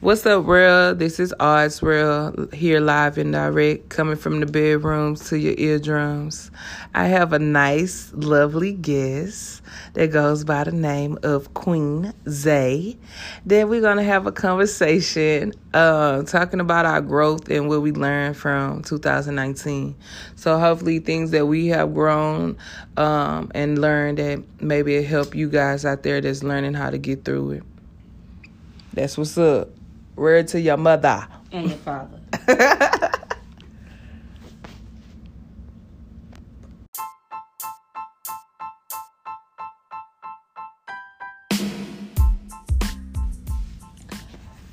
What's up, real? This is Odds Real here live and direct, coming from the bedrooms to your eardrums. I have a nice, lovely guest that goes by the name of Queen Zay. Then we're gonna have a conversation, uh, talking about our growth and what we learned from 2019. So hopefully, things that we have grown um, and learned that maybe it help you guys out there that's learning how to get through it. That's what's up. Word to your mother. And your father.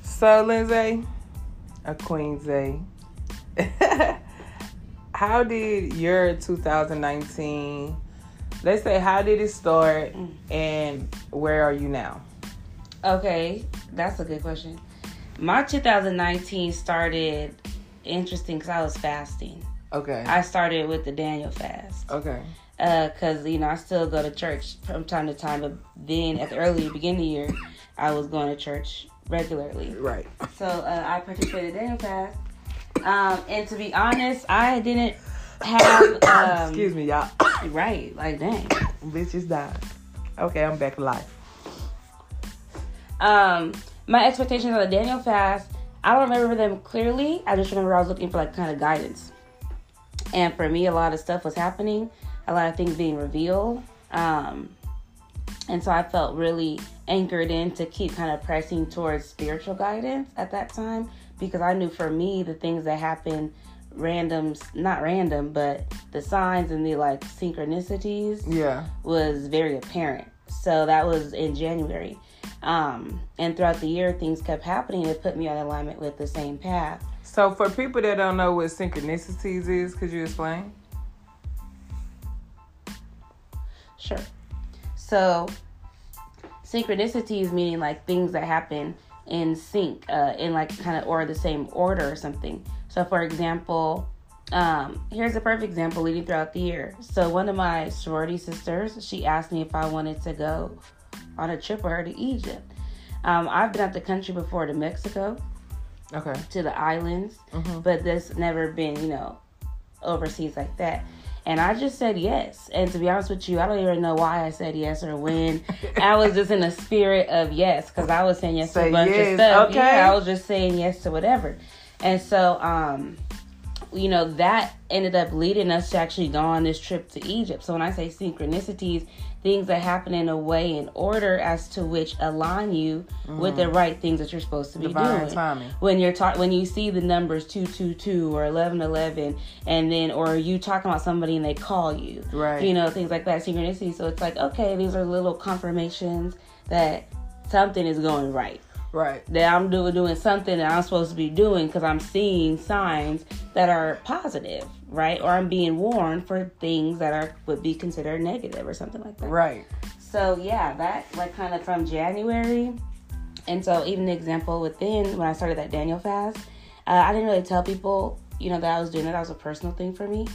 so, Lindsay, a Queen Zay, how did your 2019, let's say, how did it start Mm. and where are you now? Okay, that's a good question. My 2019 started interesting because I was fasting. Okay. I started with the Daniel fast. okay. because you know I still go to church from time to time, but then at the early beginning of the year, I was going to church regularly. Right. So uh, I participated in the Daniel fast, um, and to be honest, I didn't have um, Excuse me, y'all. right like dang. Bitches died. Okay, I'm back live. Um, my expectations on the Daniel fast, I don't remember them clearly. I just remember I was looking for like kind of guidance, and for me, a lot of stuff was happening, a lot of things being revealed. Um, and so I felt really anchored in to keep kind of pressing towards spiritual guidance at that time because I knew for me the things that happened randoms not random but the signs and the like synchronicities Yeah. was very apparent. So that was in January. Um, and throughout the year, things kept happening. It put me on alignment with the same path. So, for people that don't know what synchronicities is, could you explain? Sure. So, synchronicities meaning like things that happen in sync, uh, in like kind of or the same order or something. So, for example, um, here's a perfect example leading throughout the year. So, one of my sorority sisters, she asked me if I wanted to go on a trip with her to Egypt. Um, I've been out the country before to Mexico. Okay. to the islands, Mhm. but this never been, you know, overseas like that. And I just said yes. And to be honest with you, I don't even know why I said yes or when. I was just in a spirit of yes because I was saying yes to a bunch yes, of stuff. okay. Yeah, I was just saying yes to whatever. And so, um, you know, that ended up leading us to actually go on this trip to Egypt. So when I say synchronicities, things that happen in a way in order as to which align you with the right things that you're supposed to be Mm-hmm. Divine doing timing. when you're talk when you see the numbers 222 or 1111 and then or you talking about somebody and they call you Right. you know things like that synchronicity so it's like okay these are little confirmations that something is going right Right. that i'm doing doing something that i'm supposed to be doing because i'm seeing signs that are positive right or i'm being warned for things that are would be considered negative or something like that Right. so yeah, that like kind of from January, and so even the example within when I started that Daniel fast, uh, I didn't really tell people, you know, that I was doing it. That was a personal thing for me.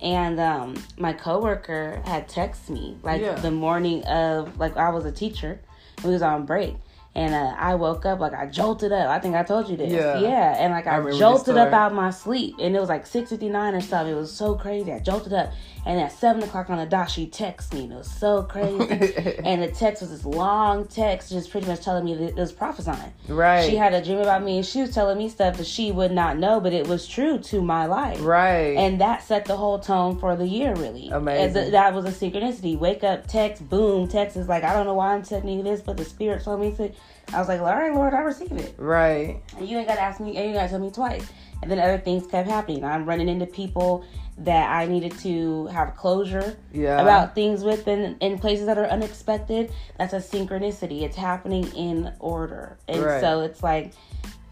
And um, my coworker had texted me like Yeah. the morning of like I was a teacher. We was on break. And uh, I woke up like I jolted up. I think I told you this. Yeah. Yeah. And like I I, jolted up out my sleep. And it was like six fifty nine or something. It was so crazy. I jolted up. And at seven o'clock on the dot, she texted me. And it was so crazy. and the text was this long text, just pretty much telling me that it was prophesying. Right. She had a dream about me, and she was telling me stuff that she would not know, but it was true to my life. Right. And that set the whole tone for the year, really. Amazing. That was a synchronicity. Wake up, text, boom, text is like, I don't know why I'm texting you this, but the spirit told me to. I was like, all right, Lord, I receive it. right. And you ain't got to ask me, and you ain't got to tell me twice. And then other things kept happening. I'm running into people that I needed to have closure Yeah. about things with in, in places that are unexpected. That's a synchronicity. It's happening in order. And Right. so it's like,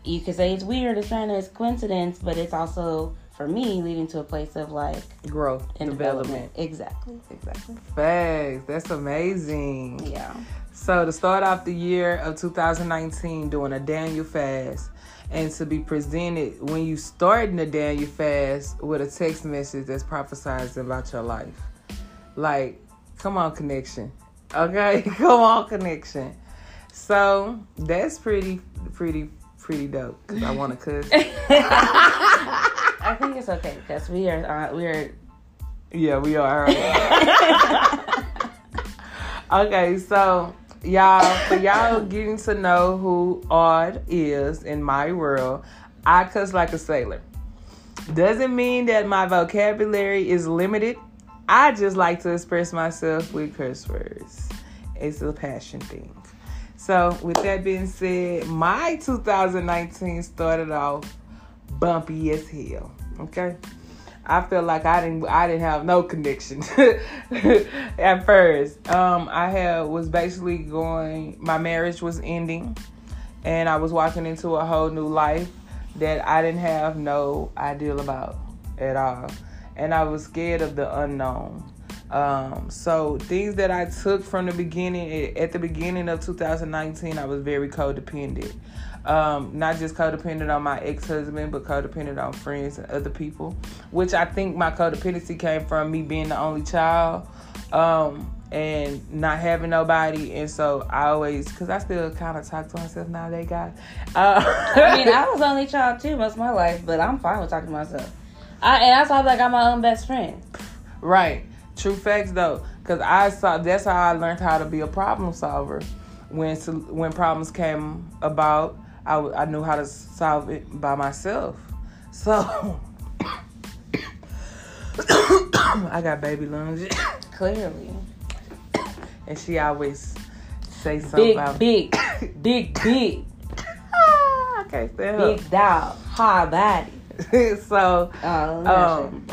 you could say it's weird, it's kind of it's coincidence, but it's also, for me, leading to a place of like, growth and development. development. Exactly, exactly. Facts. That's amazing. Yeah. So to start off the year of 2019 doing a Daniel fast and to be presented when you starting the Daniel fast with a text message that's prophesizing about your life. Like, come on, connection. Okay? come on, connection. So that's pretty pretty pretty dope because I want to cuss. I think it's okay because we are uh, we are. Yeah, we are. okay, so y'all, for y'all getting to know who Odd is in my world, I cuss like a sailor. Doesn't mean that my vocabulary is limited. I just like to express myself with curse words. It's a passion thing. So, with that being said, my 2019 started off bumpy as hell. Okay. I felt like I didn't I didn't have no connection at first. Um, I had was basically going my marriage was ending and I was walking into a whole new life that I didn't have no idea about at all. And I was scared of the unknown. Um, so things that I took from the beginning at the beginning of 2019, I was very codependent. Um, not just codependent on my ex-husband, but codependent on friends and other people. Which I think my codependency came from me being the only child. Um, and not having nobody. And so I always, because I still kind of talk to myself nowadays, guys. Uh, I mean, I was only child too most of my life, but I'm fine with talking to myself. I, and that's why I like I'm my own best friend. Right. True facts though, because I saw that's how I learned how to be a problem solver. When when problems came about, I, I knew how to solve it by myself. So I got baby lungs. Clearly. And she always say something big, about big, big, big. I can't stand. Big dog, hard body. so, Oh, Um, um,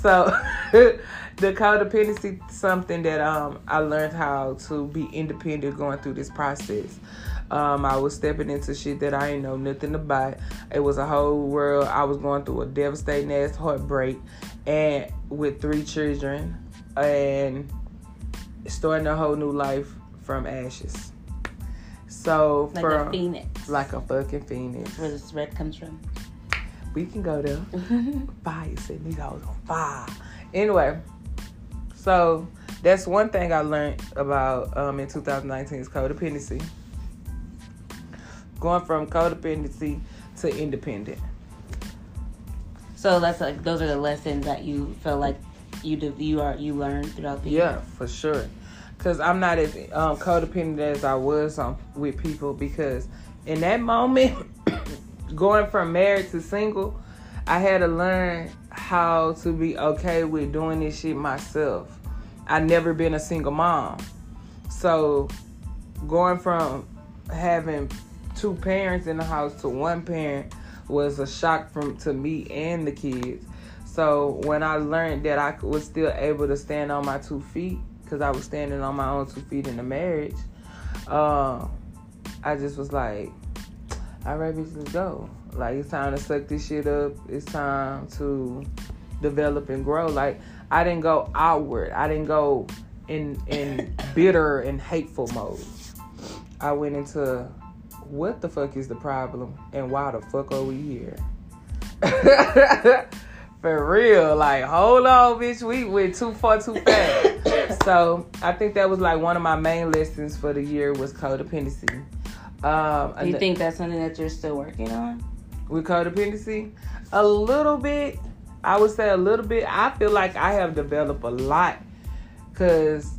so the codependency something that um I learned how to be independent going through this process. Um, I was stepping into shit that I ain't know nothing about. It was a whole world. I was going through a devastating ass heartbreak, and with three children, and starting a whole new life from ashes. So like from a phoenix. like a fucking phoenix. where this red comes from. We can go there. fire set these hoes on fire. Anyway, so that's one thing I learned about um, in 2019 is codependency. Going from codependency to independent. So that's like those are the lessons that you feel like you do you are you learned throughout the Yeah, year. for sure. Cause I'm not as um, codependent as I was um, with people because in that moment, going from married to single, I had to learn how to be okay with doing this shit myself. I never been a single mom, so going from having two parents in the house to one parent was a shock from to me and the kids. So when I learned that I was still able to stand on my two feet, because I was standing on my own two feet in the marriage, uh, I just was like, all right, bitch, let's go. Like it's time to suck this shit up. It's time to develop and grow. Like I didn't go outward. I didn't go in in bitter and hateful mode. I went into what the fuck is the problem and why the fuck are we here? For real, like hold on, bitch, we went too far too fast. so I think that was like one of my main lessons for the year was codependency. Um, Do you think that's something that you're still working on? with codependency? A little bit. I would say a little bit. I feel like I have developed a lot because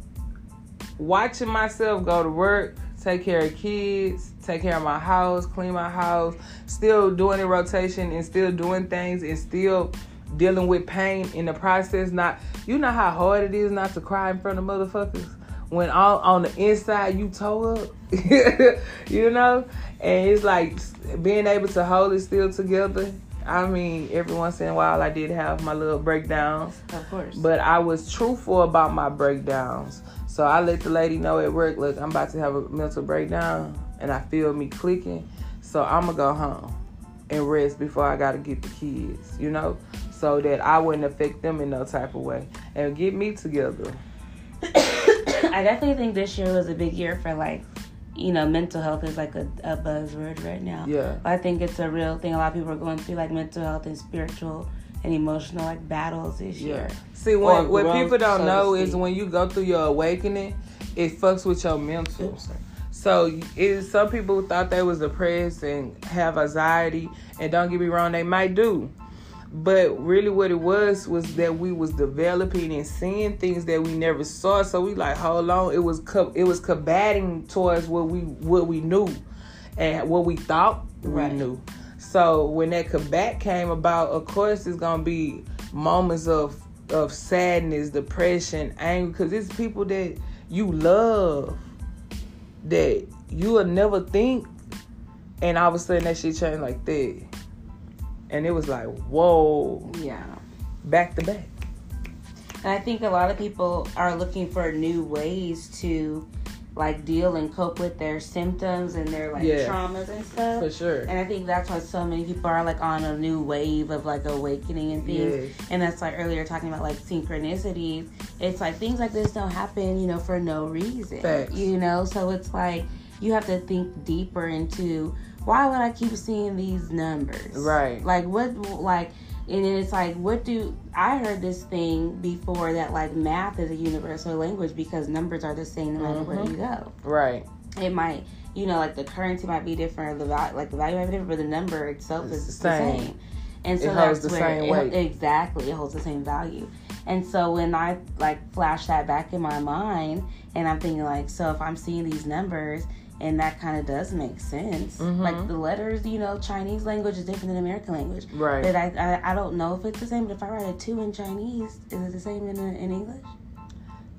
watching myself go to work, take care of kids, take care of my house, clean my house, still doing a rotation and still doing things and still dealing with pain in the process. Not, you know how hard it is not to cry in front of motherfuckers when all on the inside you toe up, you know, and it's like being able to hold it still together. I mean, every once in a while I did have my little breakdowns, Of course. but I was truthful about my breakdowns. So I let the lady know at work, look, I'm about to have a mental breakdown, and I feel me clicking. So I'm gonna go home and rest before I gotta get the kids, you know, so that I wouldn't affect them in no type of way and get me together. I definitely think this year was a big year for like, you know, mental health is like a, a buzzword right now. Yeah. I think it's a real thing. A lot of people are going through like mental health and spiritual and emotional like battles this year. See, what Or what growth, people don't so know is when you go through your awakening, it fucks with your mental. Oops. So is some people thought they was depressed and have anxiety, and don't get me wrong, they might do. But really, what it was was that we was developing and seeing things that we never saw. So we like, hold on, it was co- it was combating towards what we what we knew and what we thought Right. we knew. So when that combat came about, of course, it's gonna be moments of of sadness, depression, anger, because it's people that you love that you would never think, and all of a sudden that shit changed like that, and it was like, whoa, Yeah. back to back. And I think a lot of people are looking for new ways to like deal and cope with their symptoms and their like Yeah. traumas and stuff. For sure. And I think that's why so many people are like on a new wave of like awakening and things. Yes. And that's like earlier talking about like synchronicities. It's like things like this don't happen, you know, for no reason. Facts. You know, so it's like you have to think deeper into why would I keep seeing these numbers? Right. Like what like and then it's like what do I heard this thing before that like math is a universal language because numbers are the same no matter where Mhm. you go Right. it might you know like the currency might be different or the value like the value might be different but the number itself It's is the same. same, and so It holds that's the where same it- weight. exactly it holds the same value and so when i like flash that back in my mind and i'm thinking like so if i'm seeing these numbers and that kind of does make sense Mhm. like the letters you know chinese language is different than american language Right. but I, I i don't know if it's the same but if i write a two in chinese is it the same in, in english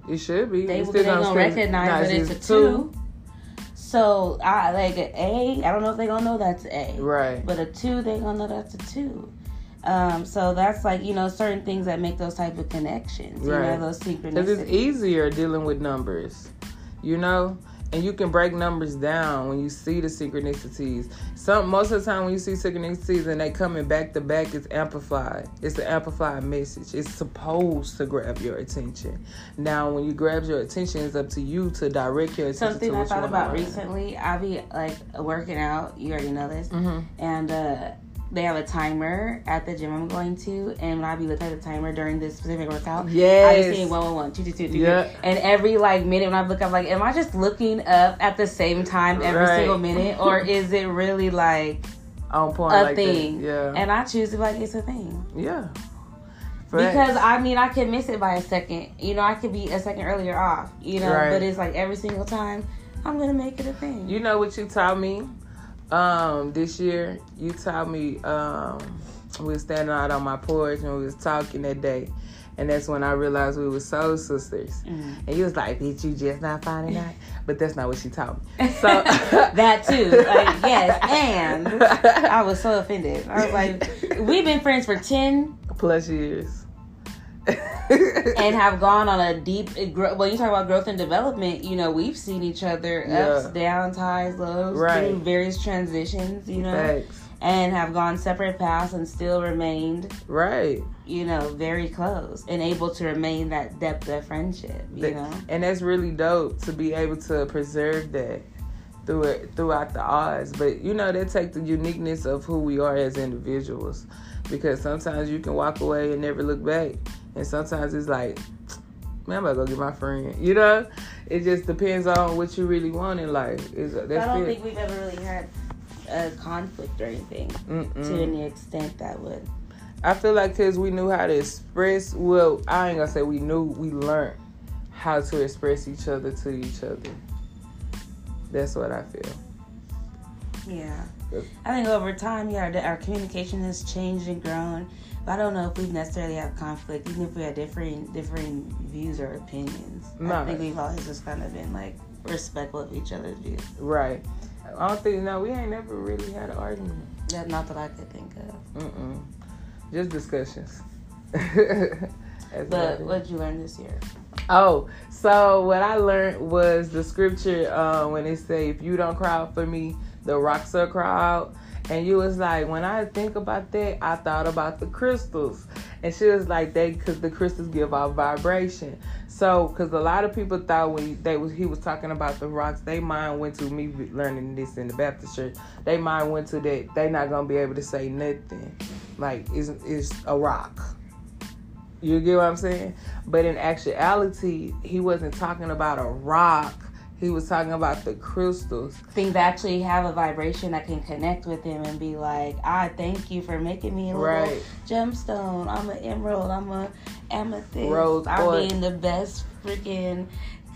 It should be. they, they still gonna recognize that it's a just two. So I like an A. I don't know if they gonna know that's A, Right. but a two they gonna know that's a two. Um, so that's like you know certain things that make those type of connections. You Right. know those Because it's easier dealing with numbers, you know? And you can break numbers down when you see the synchronicities. Some most of the time when you see synchronicities and they coming back to back, it's amplified. It's an amplified message. It's supposed to grab your attention. Now, when you grab your attention, it's up to you to direct your attention to Something I thought about recently. I be like working out. You already know this, Mm-hmm. and uh, they have a timer at the gym I'm going to, and when I be looking at the timer during this specific workout, I Yes. just see one, one, one, two, two, two, two, Yeah. two. And every like minute when I look up, like, am I just looking up at the same time every Right. single minute, or is it really like On point a like thing? that. Yeah. And I choose to be like it's a thing yeah. because I mean I could miss it by a second. You know, I could be a second earlier off. You know, Right. but it's like every single time I'm gonna make it a thing. You know what you taught me um this year? You told me um we was standing out on my porch and we was talking that day. And that's when I realized we were soul sisters. Mm. And you was like, bitch, you just not finding out? But that's not what she taught me. So that too. Like, yes, and I was so offended. I was like, we've been friends for ten plus years. And have gone on a deep. When you talk about growth and development, you know we've seen each other ups, Yeah. downs, highs, lows, Right. through various transitions. You know, Facts. and have gone separate paths and still remained, Right. you know, very close and able to remain that depth of friendship. You That- know, And that's really dope to be able to preserve that through it throughout the odds. But you know, that take the uniqueness of who we are as individuals. Because sometimes you can walk away and never look back. And sometimes it's like, man, I'm about to go get my friend. You know? It just depends on what you really want in life. Is I don't it. think we've ever really had a conflict or anything to Mm-mm. any extent that would. I feel like because we knew how to express, well, I ain't gonna say we knew, we learned how to express each other to each other. That's what I feel. Yeah. I think over time, yeah, our, our communication has changed and grown. But I don't know if we necessarily have conflict, even if we have different differing views or opinions. I think we've always just kind of been like respectful of each other's views. Right. I don't think, no, we ain't never really had an argument. That not that I could think of. Mm-mm. Just discussions. But what did you learn this year? Oh, so what I learned was the scripture uh, when it say, "If you don't cry out for me, the rocks will cry out." And you was like, when I think about that, I thought about the crystals, and she was like, "They, because the crystals give off vibration." So, because a lot of people thought when they was he was talking about the rocks, they mind went to me learning this in the Baptist church. They mind went to that they not gonna be able to say nothing, like it's it's a rock. You get what I'm saying? But in actuality, he wasn't talking about a rock he was talking about the crystals. Things that actually have a vibration that can connect with him and be like, I thank you for making me a little Right. gemstone. I'm an emerald. I'm a amethyst. Rose I'm quartz. being the best freaking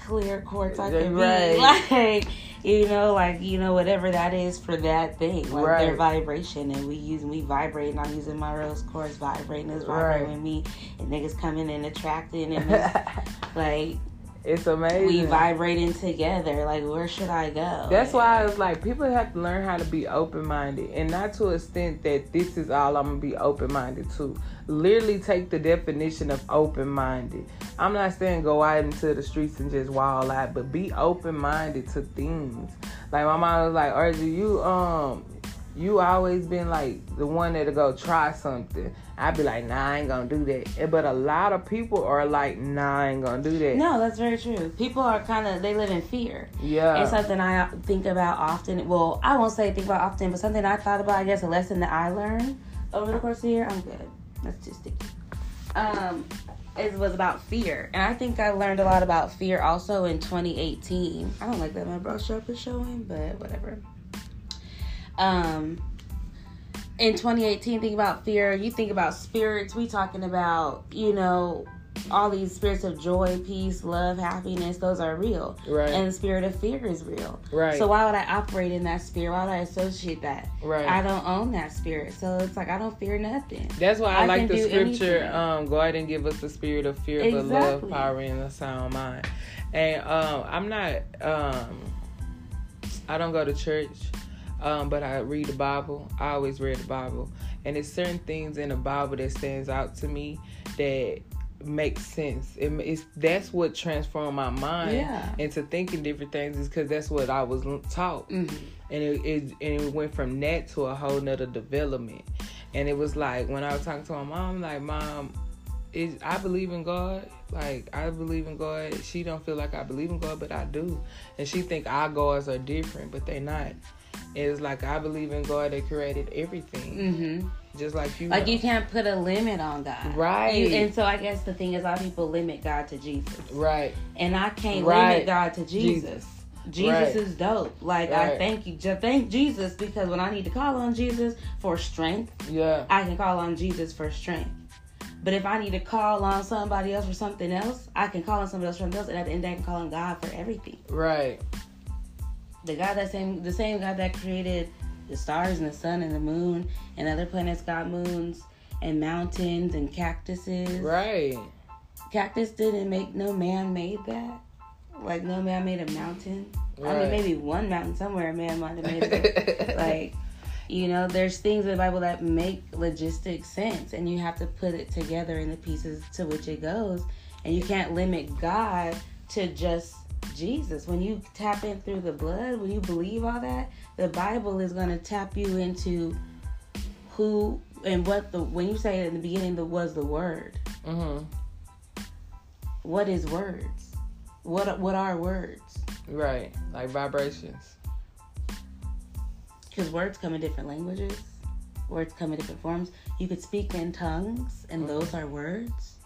clear quartz I can Right. be. Like, you know, like, you know, whatever that is for that thing. Like their vibration. And we use, we vibrate. And I'm using my rose quartz vibrating. It's vibrating Right. with me. And niggas coming and attracting. And like, it's amazing. we vibrating together. Like, where should I go? That's why it's like people have to learn how to be open minded and not to a extent that this is all I'm gonna be open minded to. Literally take the definition of open minded. I'm not saying go out into the streets and just wild out, but be open minded to things. Like my mom was like, Archie, you um you always been like the one that'll go try something. I'd be like, nah, I ain't gonna do that. But a lot of people are like, nah, I ain't gonna do that. No, that's very true. People are kind of they live in fear. Yeah. It's something I think about often. Well, I won't say think about often, but something I thought about. I guess a lesson that I learned over the course of the year. I'm good. That's too sticky. Um, it was about fear, and I think I learned a lot about fear also in 2018. I don't like that my brush up is showing, but whatever. Um, in 2018, think about fear. You think about spirits. We talking about you know all these spirits of joy, peace, love, happiness. Those are real, Right. and the spirit of fear is real. Right. So why would I operate in that spirit? Why would I associate that? Right. I don't own that spirit, so it's like I don't fear nothing. That's why I, I like the scripture. anything. Um, God didn't give us the spirit of fear, but love, power, and a sound mind. And um, I'm not. Um, I don't go to church, um, but I read the Bible. I always read the Bible, and it's certain things in the Bible that stands out to me that makes sense. It, it's that's what transformed my mind Yeah. into thinking different things. Is because that's what I was taught Mhm. and it, it and it went from that to a whole nother development and it was like when i was talking to my mom like mom is i believe in god like i believe in god she don't feel like i believe in god but i do and she think our gods are different but they not it's like i believe in god that created everything Mhm. just like you Like know. you can't put a limit on God, Right. You, and so I guess the thing is, a lot of people limit God to Jesus, right and I can't Right. limit God to Jesus. Jesus Right. is dope. Like I thank you, just thank Jesus because when I need to call on Jesus for strength, yeah I can call on Jesus for strength. But if I need to call on somebody else for something else, I can call on somebody else for something else, and at the end, I can call on God for everything. right The God that same, the same God that created the stars and the sun and the moon and other planets got moons and mountains and cactuses. right Cactus didn't make no man made that. Like no man made a mountain. I mean, maybe one mountain somewhere a man might have made it. like, you know, there's things in the Bible that make logistic sense, and you have to put it together in the pieces to which it goes. And you can't limit God to just Jesus. When you tap in through the blood, when you believe all that, the Bible is going to tap you into who and what the. When you say in the beginning, the was the Word. mm-hmm. What is words? What what are words? right like vibrations Because words come in different languages. Words come in different forms. You could speak in tongues, and those are words.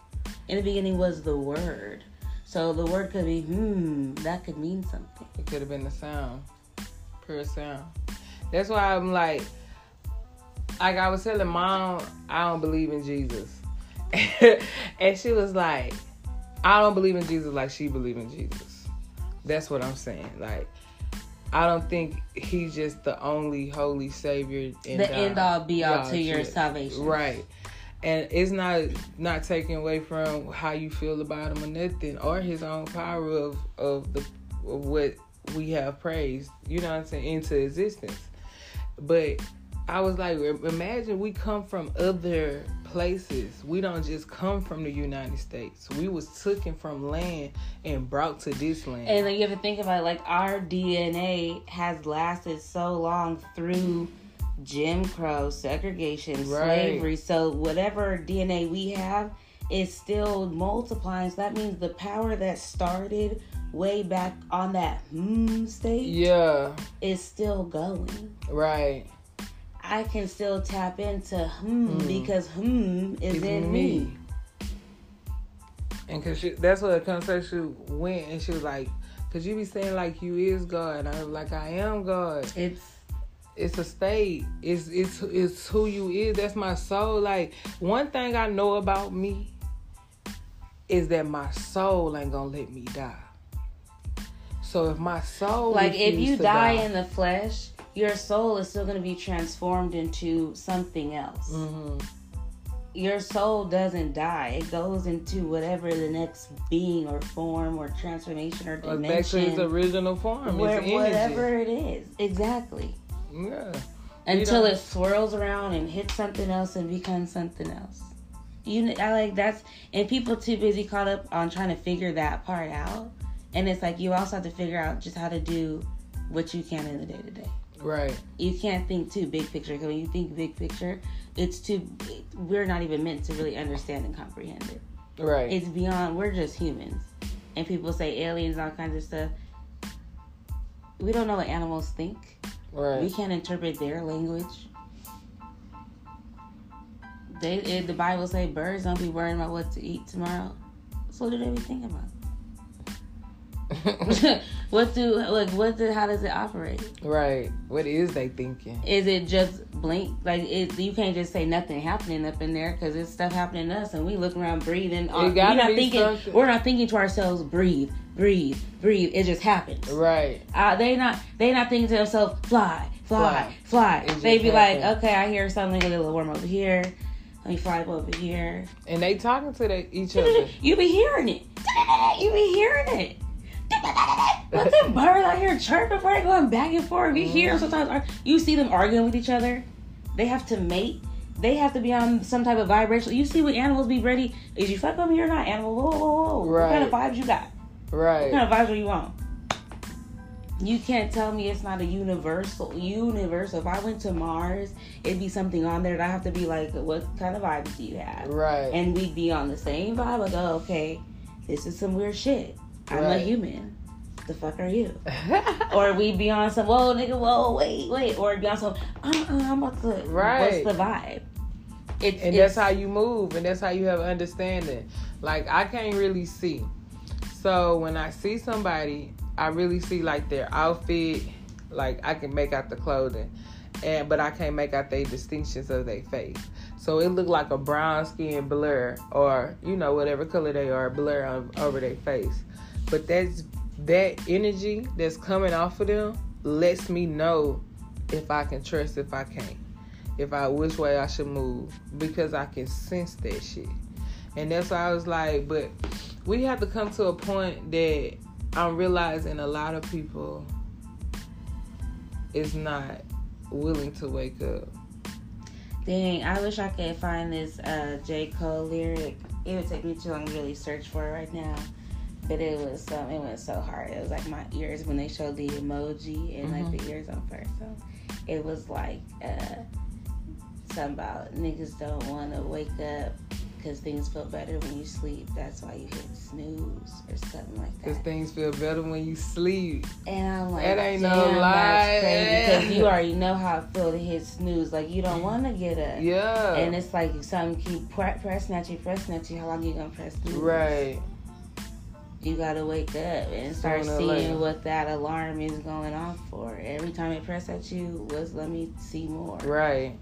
In the beginning was the word. So the word could be hmm. That could mean something. It could have been the sound, pure sound. That's why I'm like, like I was telling mom, I don't believe in Jesus, and she was like, I don't believe in Jesus like she believe in Jesus. That's what I'm saying. Like, I don't think he's just the only holy savior. The end all be all to your salvation. Right. And it's not not taking away from how you feel about him or nothing, or his own power of of the of what we have praised. You know what I'm saying into existence. But I was like, imagine we come from other places. We don't just come from the United States. We was taken from land and brought to this land. And then you have to think about it, like our DNA has lasted so long through Jim Crow, segregation, Right. slavery. So whatever DNA we have is still multiplying. So that means the power that started way back on that hmm stage yeah, is still going. right. I can still tap into hmm, Hmm. because hmm is It's in me. And cause she, that's what the conversation went, and she was like, Cause you be saying like you is God. I'm like I am God. It's It's a state. It's it's it's who you is. That's my soul. Like one thing I know about me is that my soul ain't gonna let me die. So if my soul like if you to die in the flesh, your soul is still to be transformed into something else. hmm Your soul doesn't die; it goes into whatever the next being or form or transformation or Or back to its original form. where, it's whatever it is. Exactly. Yeah. Until it swirls around and hits something else and becomes something else. You, I like that's and people too busy caught up on trying to figure that part out, and it's like you also have to figure out just how to do what you can in the day to day. Right. you can't think too big picture because when you think big picture it's too we're not even meant to really understand and comprehend it Right. it's beyond we're just humans and people say aliens all kinds of stuff we don't know what animals think we can't interpret their language. They it, the bible say birds don't be worrying about what to eat tomorrow. So what do they be thinking about? What do like what do how does it operate? Right. What is they thinking? is it just blink like it, you can't just say nothing happening up in there because it's stuff happening to us and we look around breathing. We're not thinking something. we're not thinking to ourselves breathe breathe breathe it just happens Right. uh, they not they not thinking to themselves fly fly fly, just they be like okay i hear something a little warm over here let me fly up over here And they talking to they, each other. you be hearing it you be hearing it Let them birds out here chirping before they going back and forth. You hear them sometimes. You see them arguing with each other. They have to mate. They have to be on some type of vibration. You see what animals be ready. Is you fuck with me or not, animal? Whoa, whoa, whoa. What kind of vibes you got? What Right. kind of vibes are you on? You can't tell me it's not a universal. Universal. If I went to Mars, it'd be something on there that I have to be like, what kind of vibes do you have? Right. and we'd be on the same vibe. Like, oh, okay, this is some weird shit. I'm a human. The fuck are you? Or we'd be on some, whoa, nigga, whoa, wait, wait. Or it'd be on some, uh, uh I'm about to, Right. what's the vibe? It's, and it's, that's how you move and that's how you have understanding like i can't really see so when i see somebody i really see like their outfit like i can make out the clothing and but i can't make out their distinctions of their face so it look like a brown skin blur or you know whatever color they are blur on, over their face but that's that energy that's coming off of them lets me know if i can trust if i can't if I which way I should move because I can sense that shit. And that's why I was like, but we have to come to a point that I'm realizing a lot of people is not willing to wake up. Dang, I wish I could find this uh, J. Cole lyric. It would take me too long to really search for it right now. But it was um, it went so hard. It was like my ears when they showed the emoji and like the ears on first. So it was like uh, something about niggas don't want to wake up because things feel better when you sleep. That's why you hit snooze or something like that. Cause things feel better when you sleep. And I'm like, That ain't no lie." Because you already know how it feel to hit snooze. Like you don't want to get up. Yeah. And it's like something keep pre- pressing at you, pressing at you. How long you gonna press through? right. You gotta wake up and start Sooner seeing later. what that alarm is going off for. Every time it press at you, was let me see more. Right.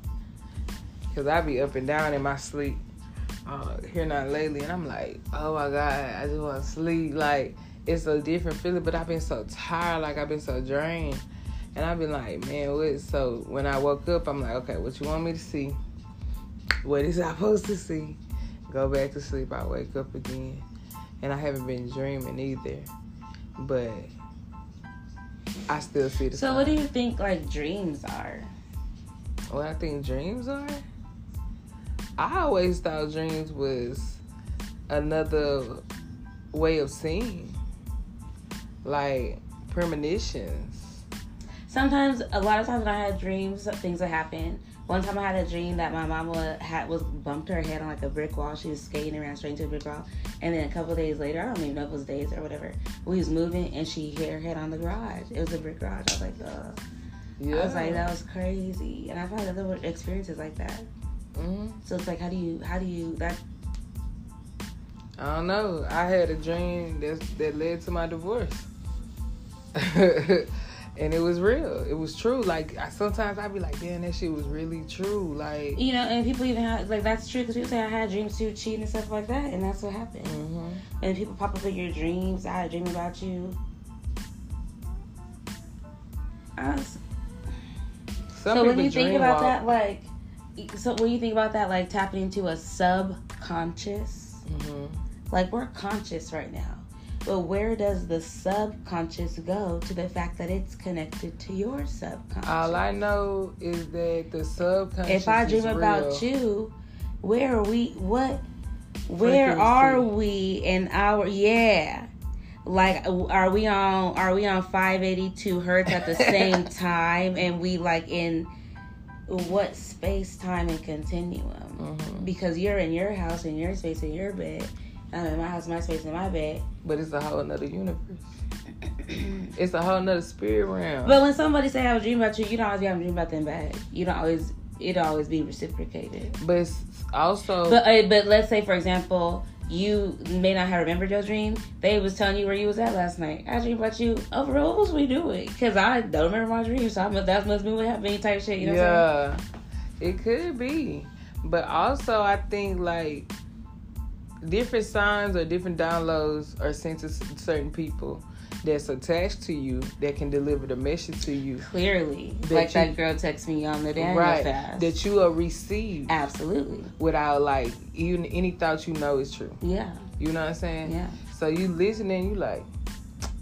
Cause I be up and down in my sleep. Uh, here not lately, and I'm like, oh my god, I just want to sleep. Like it's a different feeling, but I've been so tired, like I've been so drained, and I've been like, man, what? So when I woke up, I'm like, okay, what you want me to see? What is I supposed to see? Go back to sleep. I wake up again, and I haven't been dreaming either, but I still see the. So what do you think like dreams are? What I think dreams are? I always thought dreams was another way of seeing, like premonitions. Sometimes, a lot of times when I had dreams, things would happen. One time I had a dream that my mama had was bumped her head on like a brick wall. She was skating and ran straight into a brick wall. And then a couple days later, I don't even know if it was days or whatever, we was moving and she hit her head on the garage. It was a brick garage. I was like, uh, Yeah. I was like, that was crazy. And I've had other experiences like that. Hmm So it's like, how do you, how do you, that, I don't know. I had a dream that that led to my divorce. and it was real. It was true. Like I, sometimes I'd be like, damn, that shit was really true. Like You know, and people even have like that's true because people say I had dreams too, cheating and stuff like that, and that's what happened. mhm. And people pop up in your dreams. I had a dream about you. I was, so when you think about that, like, so when you think about that, like tapping into a subconscious, Mhm. like we're conscious right now, but where does the subconscious go to the fact that it's connected to your subconscious? All I know is that the subconscious. if I dream about you, where are we? What? Where are we in our? Yeah, like are we on? Are we on five eighty two hertz at the same time? And we like in what space, time, and continuum? Mhm. Because you're in your house, in your space, in your bed. I'm in my house, my space, in my bed. But it's a whole nother universe. it's a whole nother spirit realm. But when somebody say I have a dream about you, you don't always be having a dream about them back. You don't always. It always be reciprocated. But it's also But uh, but let's say for example, you may not have remembered your dream. They was telling you where you was at last night. I dreamed about you. Overall, what was we doing? Because I don't remember my dream, so I must, that must be what happened. Type shit. You know yeah, it could be. But also, I think like different signs or different downloads are sent to certain people that's attached to you that can deliver the message to you. Clearly, That like you- that girl texted me on the Daniel right. fast. That you will receive Absolutely. without like even any thought you know is true. Yeah. You know what I'm saying? Yeah. So you listening, you like,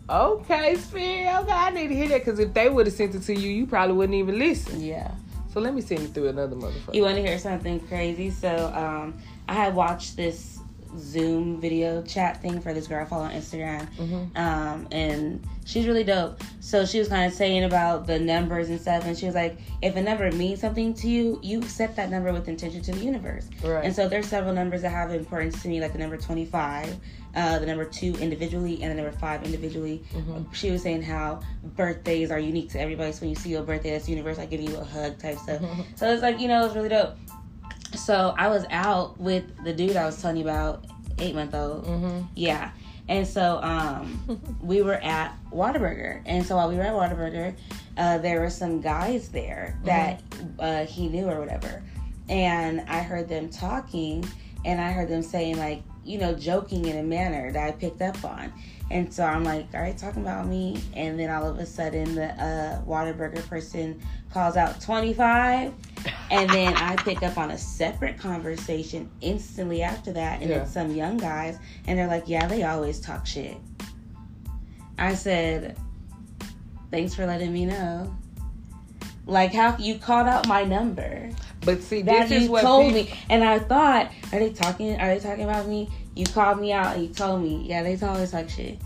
okay, Spirit, okay, I need to hear that. Because if they would have sent it to you, you probably wouldn't even listen. Yeah. So let me send it through another motherfucker. You want to hear something crazy? So, um, I had watched this Zoom video chat thing for this girl I follow on Instagram. Mhm. Um, and she's really dope. So she was kind of saying about the numbers and stuff, and she was like, if a number means something to you, you set that number with intention to the universe. Right. And so there's several numbers that have importance to me, like the number 25, uh, the number two individually, and the number five individually. Mhm. She was saying how birthdays are unique to everybody. So when you see your birthday, that's the universe like giving you a hug type stuff. so it's like you know, it's really dope. So I was out with the dude I was telling you about, eight month old. Mhm. Yeah. And so um, we were at Whataburger. And so while we were at Whataburger, uh, there were some guys there that uh, he knew or whatever. And I heard them talking and I heard them saying, like, you know, joking in a manner that I picked up on. And so I'm like, all right, talking about me. And then all of a sudden, the uh, Whataburger person calls out 25. And then I pick up on a separate conversation instantly after that. And Yeah. it's some young guys. And they're like, yeah, they always talk shit. I said, thanks for letting me know. Like, how you called out my number But see, that this is you what told me, and I thought, are they talking? Are they talking about me? You called me out and you told me, yeah, they always talk shit.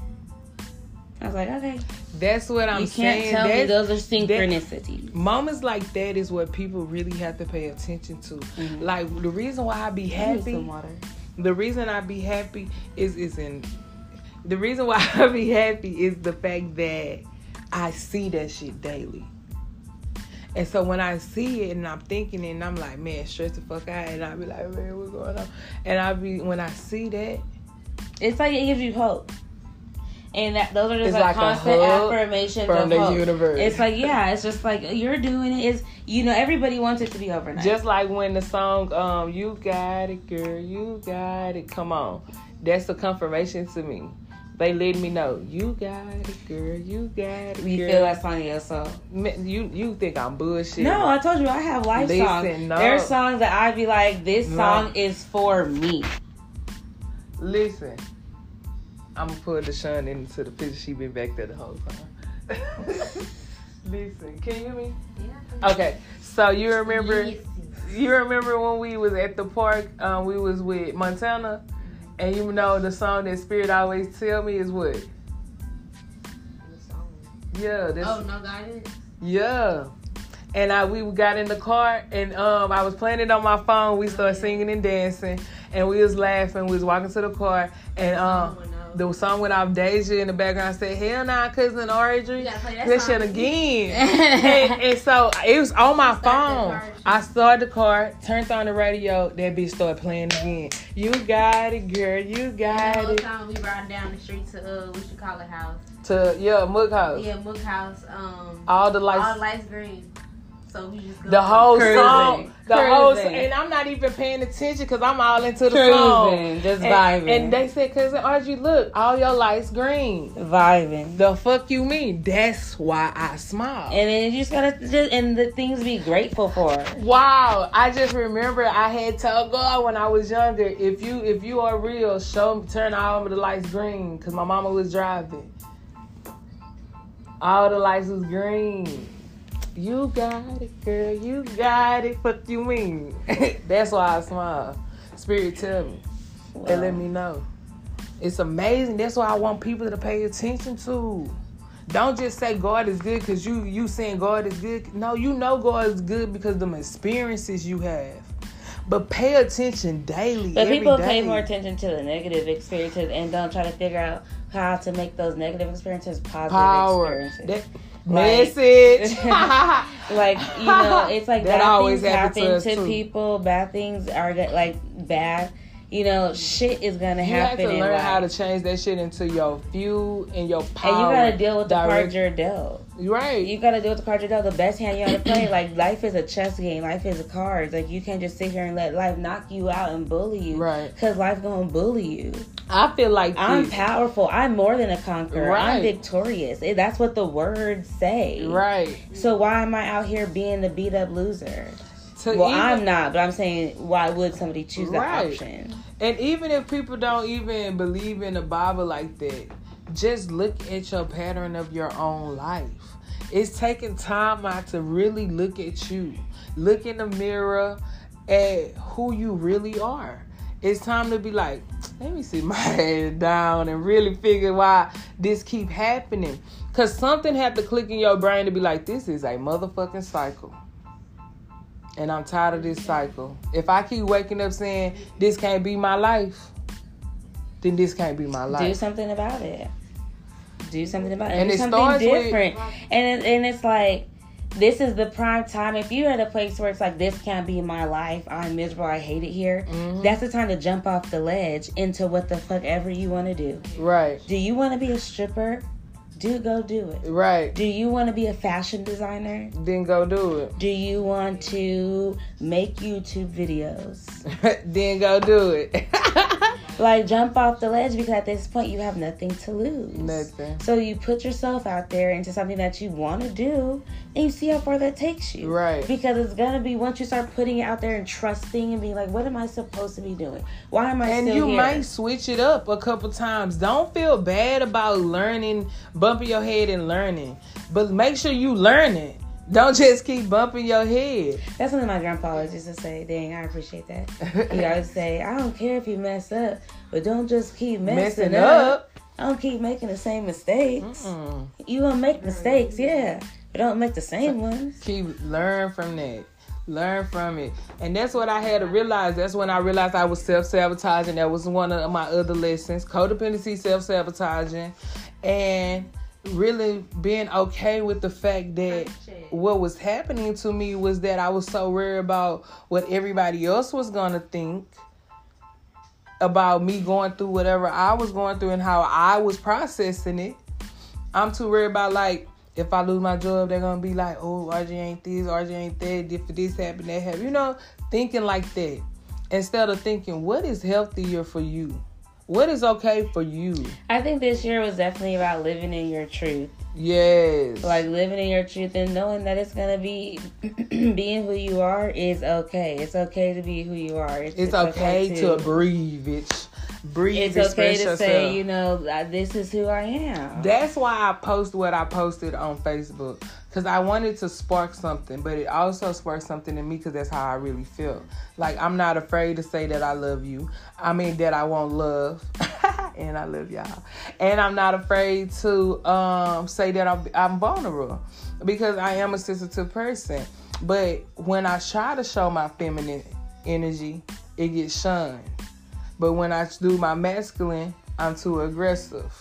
I was like, okay, That's what I'm you can't saying. tell me those are synchronicities. moments like that is what people really have to pay attention to. Mhm. Like the reason why I be happy, some water. the reason I be happy is is in the reason why I be happy is the fact that I see that shit daily. And so when I see it and I'm thinking it and I'm like, man, stress the fuck out and I be like, man, what's going on? And I be when I see that, It's like it gives you hope. And that those are just like, like constant affirmations from of the hope. universe. It's like yeah, it's just like you're doing it. Is you know everybody wants it to be overnight. Just like when the song um You Got It Girl, You Got It, come on. That's a confirmation to me. They let me know, you got it, girl, you got it, we girl. feel that song in your soul. You you think I'm bullshit. No, I told you I have life Listen, songs. no. There's songs that I'd be like, this No. song is for me. Listen, I'm gonna put Deshaun into the picture. She been back there the whole time. Listen, can you hear me? Yeah. Okay, so you remember you remember when we was at the park, um, we was with Montana, and you know the song that Spirit always tell me is what? Yeah, that's Oh, no guidance? yeah. And I we got in the car and um I was playing it on my phone. We started singing and dancing and we was laughing. We was walking to the car and um. The song went off Deja in the background. Said, "Hell nah, cousin Audrey, You gotta play that that shit again." and, and so it was on my phone. I started the car, turned on the radio. That bitch started playing again. You got it, girl. You The got whole it. time we riding down the street to uh, what you call it house. To yeah, Mook House. Yeah, Mook House. Um, All the lights. all lights green. So we just go the whole Cruising. song, the whole, Cruising. and I'm not even paying attention because I'm all into the song. Just And, vibing. and they said, "Cousin Audrey, look, all your lights green." vibing. The fuck you mean? That's why I smile. And then you just gotta just and the things to be grateful for. wow, I just remember I had told God when I was younger, if you if you are real, show turn all of the lights green because my mama was driving. All the lights was green. You got it, girl. You got it. Fuck you mean? That's why I smile. Spirit tell me. They let me know. It's amazing. That's why I want people to pay attention to. Don't just say God is good because you you saying God is good. No, you know God is good because the experiences you have. But pay attention daily. But people day. pay more attention to the negative experiences and don't try to figure out how to make those negative experiences positive power. experiences. That Like- message. like you know, it's like That bad always things happen to to, people. Bad things are like bad. You know, shit is gonna you have happen to learn life. how to change that shit into your fuel and your power. and you gotta deal with the direct- cards you're dealt. Right. You gotta deal with the cards you're dealt. The best hand you to play. Like life is a chess game. Life is a cards. Like you can't just sit here and let life knock you out and bully you. Right. Cause life gonna bully you. I feel like I'm this. powerful. I'm more than a conqueror. Right. I'm victorious. Eh, That's what the words say. Right. So why am I out here being the beat up loser? To Well, even- I'm not, but I'm saying why would somebody choose that Right. option? And even if people don't even believe in the Bible like that, just look at your pattern of your own life. It's taking time out to really look at you. Look in the mirror at who you really are. It's time to be like, let me sit my head down and really figure why this keep happening. Cause something had to click in your brain to be like, this is a motherfucking cycle. And I'm tired of this cycle. If I keep waking up saying this can't be my life, then this can't be my life. Do something about it. Do something about it. And do it something starts with- different. and it, and it's like this is the prime time. If you're at a place where it's like this can't be my life, I'm miserable, I hate it here. Mm-hmm. That's the time to jump off the ledge into what the fuck ever you want to do. Right, Do you want to be a stripper? Do go do it. right. Do you want to be a fashion designer? Then go do it. Do you want to make YouTube videos? then go do it. Like jump off the ledge because at this point you have nothing to lose. Nothing. So you put yourself out there into something that you want to do and you see how far that takes you. Right. Because it's gonna be once you start putting it out there and trusting and being like, what am I supposed to be doing? Why am I And you here? might switch it up a couple times. Don't feel bad about learning, bumping your head and learning. But make sure you learn it. Don't just keep bumping your head. That's something my grandpa always used to say. Dang, I appreciate that. He always say, I don't care if you mess up, but don't just keep messing, Messing up. up. Don't keep making the same mistakes. Mm. You gonna make mistakes, yeah, but don't make the same ones. keep learn from that learn from it and that's what i had to realize that's when i realized i was self-sabotaging that was one of my other lessons codependency self-sabotaging and really being okay with the fact that what was happening to me was that i was so worried about what everybody else was gonna think about me going through whatever i was going through and how i was processing it I'm too worried about like if I lose my job, they're gonna be like, oh, RJ ain't this, RJ ain't that. If this happened, that happened. You know, thinking like that instead of thinking what is healthier for you, what is okay for you. I think this year was definitely about living in your truth. Yes, Like living in your truth and knowing that it's gonna be being who you are is okay. It's okay to be who you are. It's, it's okay to breathe, bitch. Breathe. It's okay to yourself. say, you know, this is who I am. That's why I post what I posted on Facebook because I wanted to spark something, but it also sparked something in me because that's how I really feel. Like I'm not afraid to say that I love you. I mean that I want love, and I love y'all. And I'm not afraid to um, say that I'm, I'm vulnerable because I am a sensitive person. But when I try to show my feminine energy, it gets shunned. But when I do my masculine, I'm too aggressive.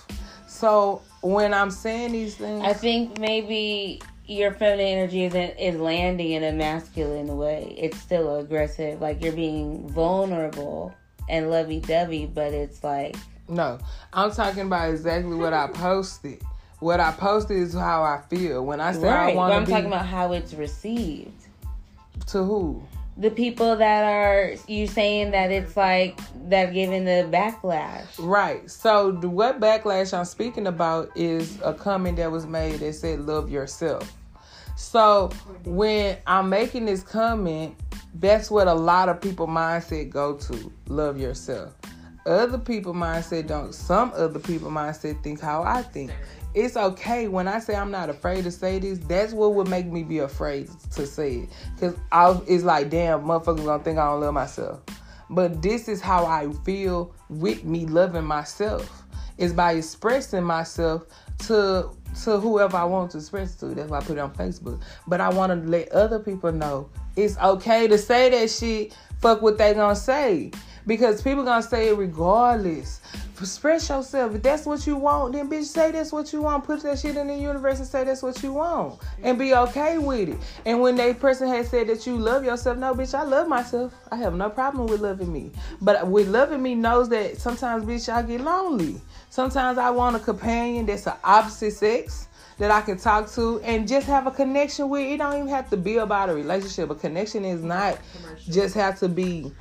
So when I'm saying these things, I think maybe your feminine energy isn't is landing in a masculine way. It's still aggressive, like you're being vulnerable and lovey dovey, but it's like no, I'm talking about exactly what I posted. What I posted is how I feel. When I say I right. want But to I'm be talking about how it's received. to who? The people that are you saying that it's like that giving the backlash. Right. So the, what backlash I'm speaking about is a comment that was made that said love yourself. So when I'm making this comment, that's what a lot of people mindset go to, love yourself. Other people mindset don't some other people mindset think how I think. It's okay when I say I'm not afraid to say this. That's what would make me be afraid to say it, cause I it's like damn, motherfuckers gonna think I don't love myself. But this is how I feel with me loving myself. Is by expressing myself to to whoever I want to express to. That's why I put it on Facebook. But I want to let other people know it's okay to say that shit. Fuck what they gonna say. Because people gonna say it regardless. Express yourself. If that's what you want, then bitch say that's what you want. Put that shit in the universe and say that's what you want. And be okay with it. And when that person has said that you love yourself, no bitch, I love myself. I have no problem with loving me. But with loving me knows that sometimes bitch I get lonely. Sometimes I want a companion that's the opposite sex that I can talk to and just have a connection with. It don't even have to be about a relationship. A connection is not just have to be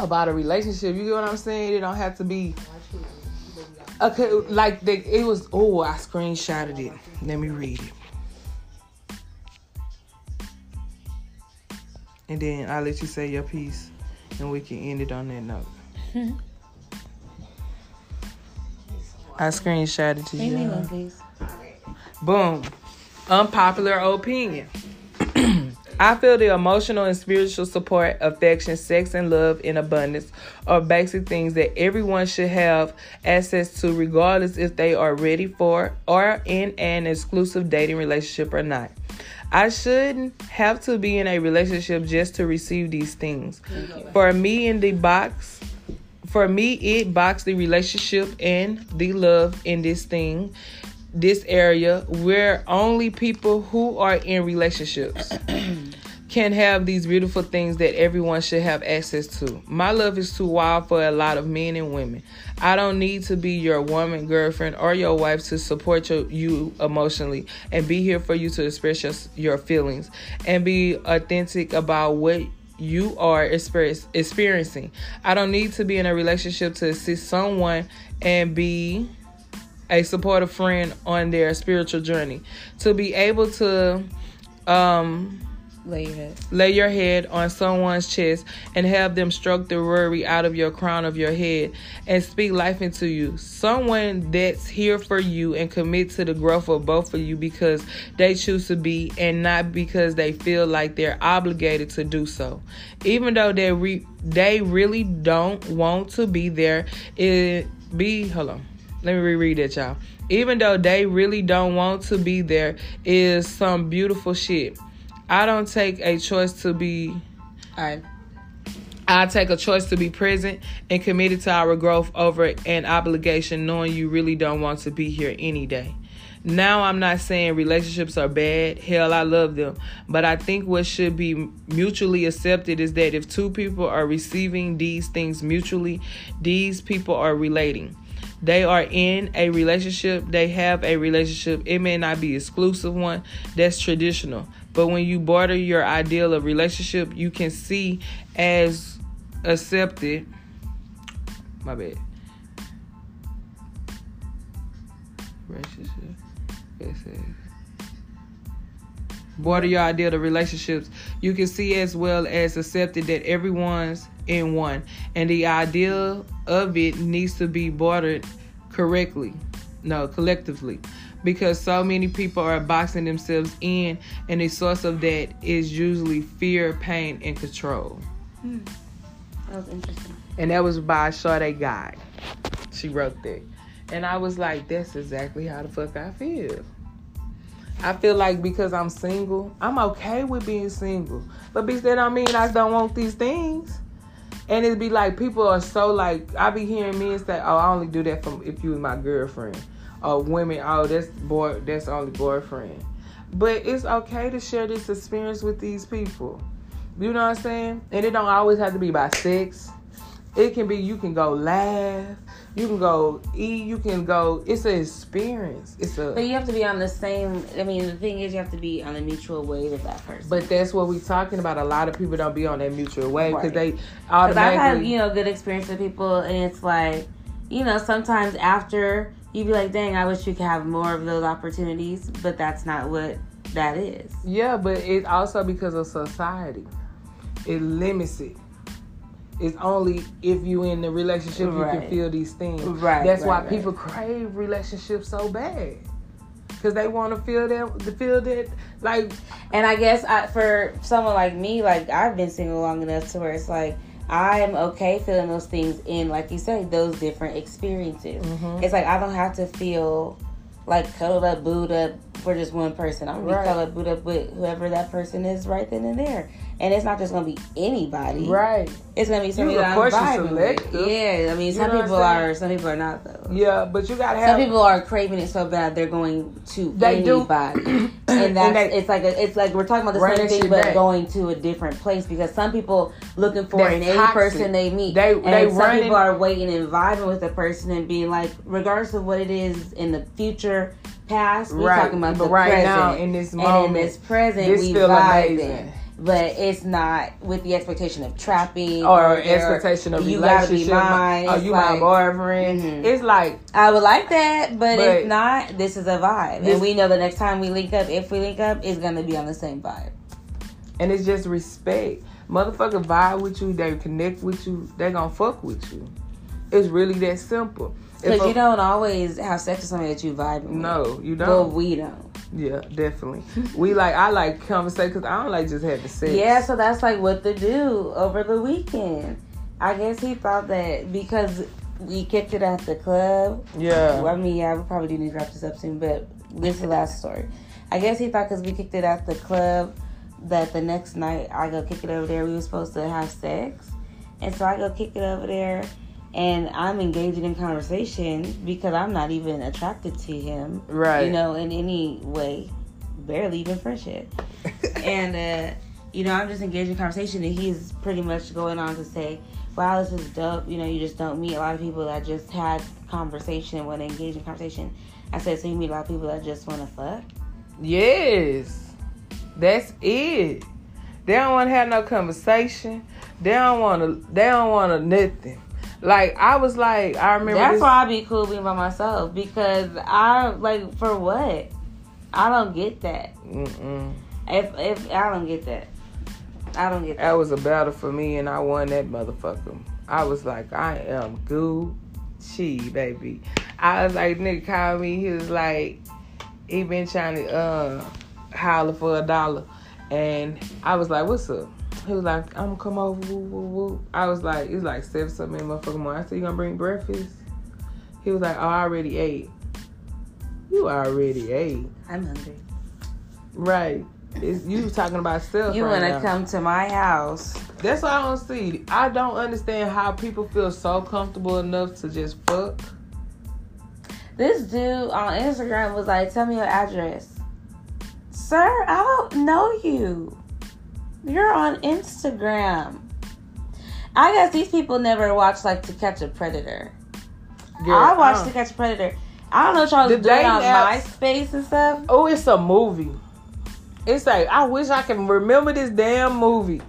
about a relationship. You get what I'm saying? It don't have to be okay. Like the, it was. Oh, I screenshotted it. Let me read it, and then I'll let you say your piece, and we can end it on that note. I screenshotted to you. me one, please. Boom. Unpopular opinion. I feel the emotional and spiritual support, affection, sex, and love in abundance are basic things that everyone should have access to, regardless if they are ready for or in an exclusive dating relationship or not. I shouldn't have to be in a relationship just to receive these things. For me, in the box, for me, it box the relationship and the love in this thing, this area where only people who are in relationships can have these beautiful things that everyone should have access to. My love is too wild for a lot of men and women. I don't need to be your woman, girlfriend, or your wife to support your, you emotionally and be here for you to express your, your feelings and be authentic about what you are experiencing. I don't need to be in a relationship to assist someone and be a supportive friend on their spiritual journey. To be able to um Lay your head. on someone's chest and have them stroke the worry out of your crown of your head and speak life into you. Someone that's here for you and commit to the growth of both of you because they choose to be and not because they feel like they're obligated to do so. Even though they re- they really don't want to be there, it be hello. Let me reread it, y'all. Even though they really don't want to be there, is some beautiful shit. I don't take a choice to be. I I take a choice to be present and committed to our growth over an obligation, knowing you really don't want to be here any day. Now, I'm not saying relationships are bad. Hell, I love them. But I think what should be mutually accepted is that if two people are receiving these things mutually, these people are relating. They are in a relationship, they have a relationship. It may not be exclusive one, that's traditional. But when you border your ideal of relationship, you can see as accepted. My bad. Relationship. Says border your ideal of relationships. You can see as well as accepted that everyone's in one, and the ideal of it needs to be bordered correctly. No, collectively. Because so many people are boxing themselves in, and the source of that is usually fear, pain, and control. Hmm. That was interesting. And that was by Sade Guy. She wrote that. And I was like, that's exactly how the fuck I feel. I feel like because I'm single, I'm okay with being single. But bitch, that don't mean I don't want these things. And it'd be like people are so like I be hearing men say, "Oh, I only do that for if you was my girlfriend," women, "Oh, that's boy, that's only boyfriend." But it's okay to share this experience with these people. You know what I'm saying? And it don't always have to be by sex. It can be you can go laugh, you can go eat, you can go. It's an experience. It's a. But you have to be on the same. I mean, the thing is, you have to be on a mutual wave with that person. But that's what we're talking about. A lot of people don't be on that mutual wave because Right. they Because I've had you know good experience with people, and it's like, you know, sometimes after you be like, dang, I wish you could have more of those opportunities, but that's not what that is. Yeah, but it's also because of society. It limits it. It's only if you in the relationship you can feel these things. Right, That's right, why right. people crave relationships so bad. Cause they want to feel that, to feel that, like And I guess I, for someone like me, like I've been single long enough to where it's like I'm okay feeling those things in, like you say, those different experiences. Mhm. It's like I don't have to feel like cuddled up, booed up for just one person. I'm gonna Right. be cuddled up, booed up with whoever that person is right then and there. And it's not just gonna be anybody. right. It's gonna be somebody of that I'm vibing with. Yeah, I mean, You some know people are, some people are not though. Yeah, but you gotta have. Some people are craving it so bad they're going to They do. anybody, and And that's they- it's like a, it's like we're talking about the same thing, but back. going to a different place because some people looking for That's any toxic. person they meet, They- and they some running- people are waiting and vibing with the person and being like, regardless of what it is in the future, past, we're Right, talking about but the right present. now, in this and moment, in this present, this we feel vibing. amazing. But it's not with the expectation of trapping or expectation of you gotta be mine. Oh, you like- my boyfriend. Mhm. It's like I would like that, but, But- if not, this is a vibe, This- and we know the next time we link up, if we link up, it's gonna be on the same vibe. And it's just respect. Motherfucker vibe with you, they connect with you, they gonna fuck with you. It's really that simple. Because you don't always have sex with somebody that you vibe with. No, you don't. But we don't. Yeah, definitely. we like I like conversation because I don't like just having sex. Yeah, so that's like what to do over the weekend. I guess he thought that because we kicked it at the club. Yeah. Well, I mean, yeah, we probably do need to wrap this up soon, but this is the last story. I guess he thought because we kicked it at the club that the next night I go kick it over there. We were supposed to have sex, and so I go kick it over there, and I'm engaging in conversation because I'm not even attracted to him, Right. You know, in any way, barely even friendship. and uh, you know, I'm just engaging in conversation, and he's pretty much going on to say, "Wow, this is dope." You know, you just don't meet a lot of people that just had conversation, and want to engage in conversation. I said, "So you meet a lot of people that just want to fuck?" Yes. That's it. They don't want to have no conversation. They don't want to. They don't want to nothing. Like I was like, I remember. That's this, why I be cool being by myself because I like for what? I don't get that. Mm-mm. If if I don't get that, I don't get that. That was a battle for me, and I won that motherfucker. I was like, I am Gucci, baby. I was like, nigga called me. He was like, he been trying to uh holler for a dollar, and I was like, what's up? He was like, I'm gonna come over. Woo, woo, woo. I was like, it's like seven something in the motherfucking morning. I said, you gonna bring breakfast? He was like, oh, I already ate. You already ate, I'm hungry. right? It's, you talking about self. You right want now. come to my house? That's what I don't see. I don't understand how people feel so comfortable enough to just fuck. This dude on Instagram was like, "Tell me your address." Sir, I don't know you. You're on Instagram. I guess these people never watched like To Catch a Predator. Girl, I watched uh, To Catch a Predator. I don't know what y'all doing on apps- MySpace and stuff. Oh, it's a movie. It's like I wish I can remember this damn movie.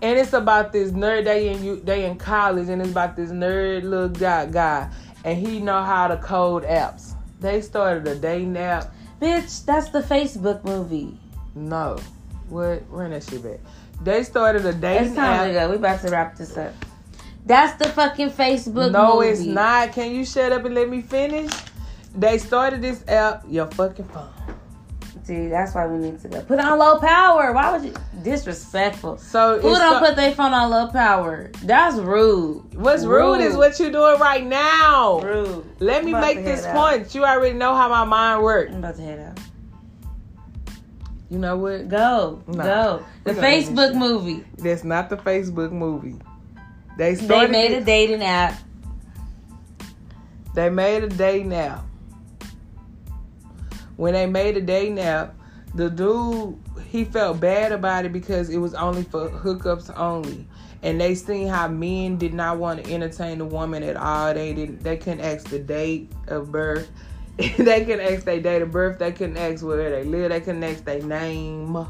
And it's about this nerd. They in you. They in college, and it's about this nerd little guy guy, and he know how to code apps. They started a dating app. Bitch, that's the Facebook movie. No, what? Run that shit back. They started a dating It's time to go. We about to wrap this up. That's the fucking Facebook No, movie. it's not. Can you shut up and let me finish? They started this app. Your fucking phone. See, that's why we need to go. Put it on low power. Why would you disrespectful? So Who don't sta- put their phone on low power? That's rude. What's rude. is what you're doing right now. rude. Let me make this point. You already know how my mind works. I'm about to head out. You know what? Go, Nah. go. The We gonna end this Facebook movie. That's not the Facebook movie. They They made a dating app. They made a day nap. When they made a day nap, the dude he felt bad about it because it was only for hookups only. And they seen how men did not want to entertain the woman at all. They didn't they couldn't ask the date of birth. they couldn't ask their date of birth. They couldn't ask where they live. They couldn't ask their name.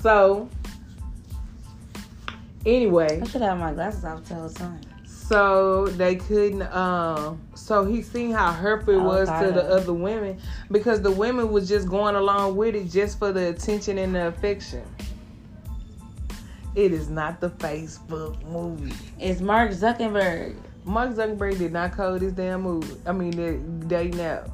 So anyway. I should have my glasses off the time. So they couldn't. Um. So he seen how hurtful it was to the other women because the women was just going along with it just for the attention and the affection. It is not the Facebook movie. It's Mark Zuckerberg. Mark Zuckerberg did not code this damn movie. I mean, the day now.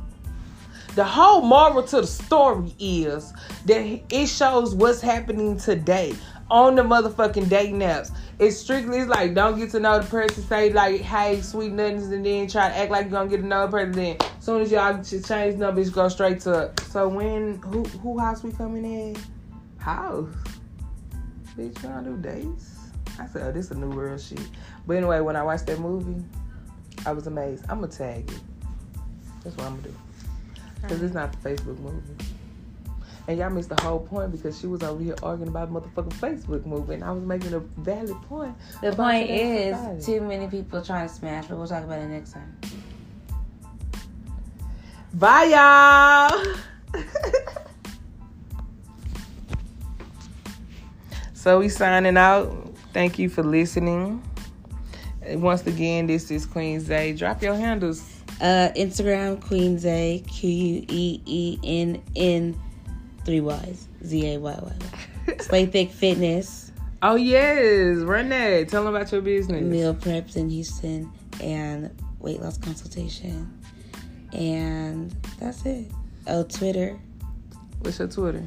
The whole moral to the story is that it shows what's happening today on the motherfucking dating apps. It's strictly it's like don't get to know the person, say like hey sweet nothings, and then try to act like you're gonna get the person. Then as soon as y'all change numbers, go straight to so when who who house we coming in? House. Bitch, wanna do dates? I said, oh, this a new world shit. But anyway, when I watched that movie, I was amazed. I'm gonna tag it. That's what I'm gonna do. Cause it's not the Facebook movie. And y'all missed the whole point because she was over here arguing about motherfucking Facebook movie, and I was making a valid point. The point is, society. too many people trying to smash, but we'll talk about it next time. Bye, y'all. so we signing out. Thank you for listening. Once again, this is Queen Zay. Drop your handles. Uh, Instagram Queen Zay Q U E E N N three Y's Z A Y Y. Slay Thick Fitness, Oh yes, run that. Tell them about your business. meal preps in Houston, and weight loss consultation, and that's it. Oh, Twitter. What's your Twitter?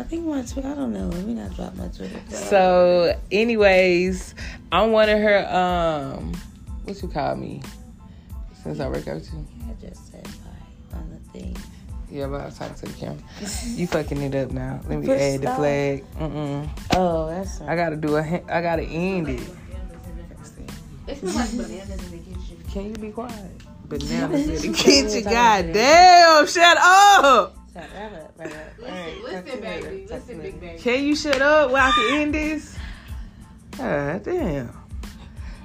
I think my Twitter. I don't know. Let me not drop my Twitter. So, anyways, I'm one of her. Um, what you call me? Since I work out with you. I just said bye on the thing. Yeah, but I was talking to the camera. You fucking it up now. Let me Push add the flag. Mm-mm. Oh, that's I gotta do a. ha- I gotta end it. It smells like bananas in the kitchen. Can you be quiet? Bananas in the kitchen. to God damn! Shut up. Wrap up, wrap. Listen, listen, to you later. baby. Talk Listen, big baby. Can you shut up where I can end this? God damn.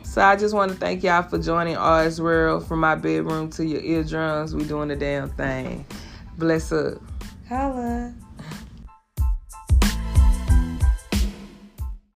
So I just want to thank y'all for joining Ours World from my bedroom to your eardrums. We doing the damn thing. Bless up. Holla.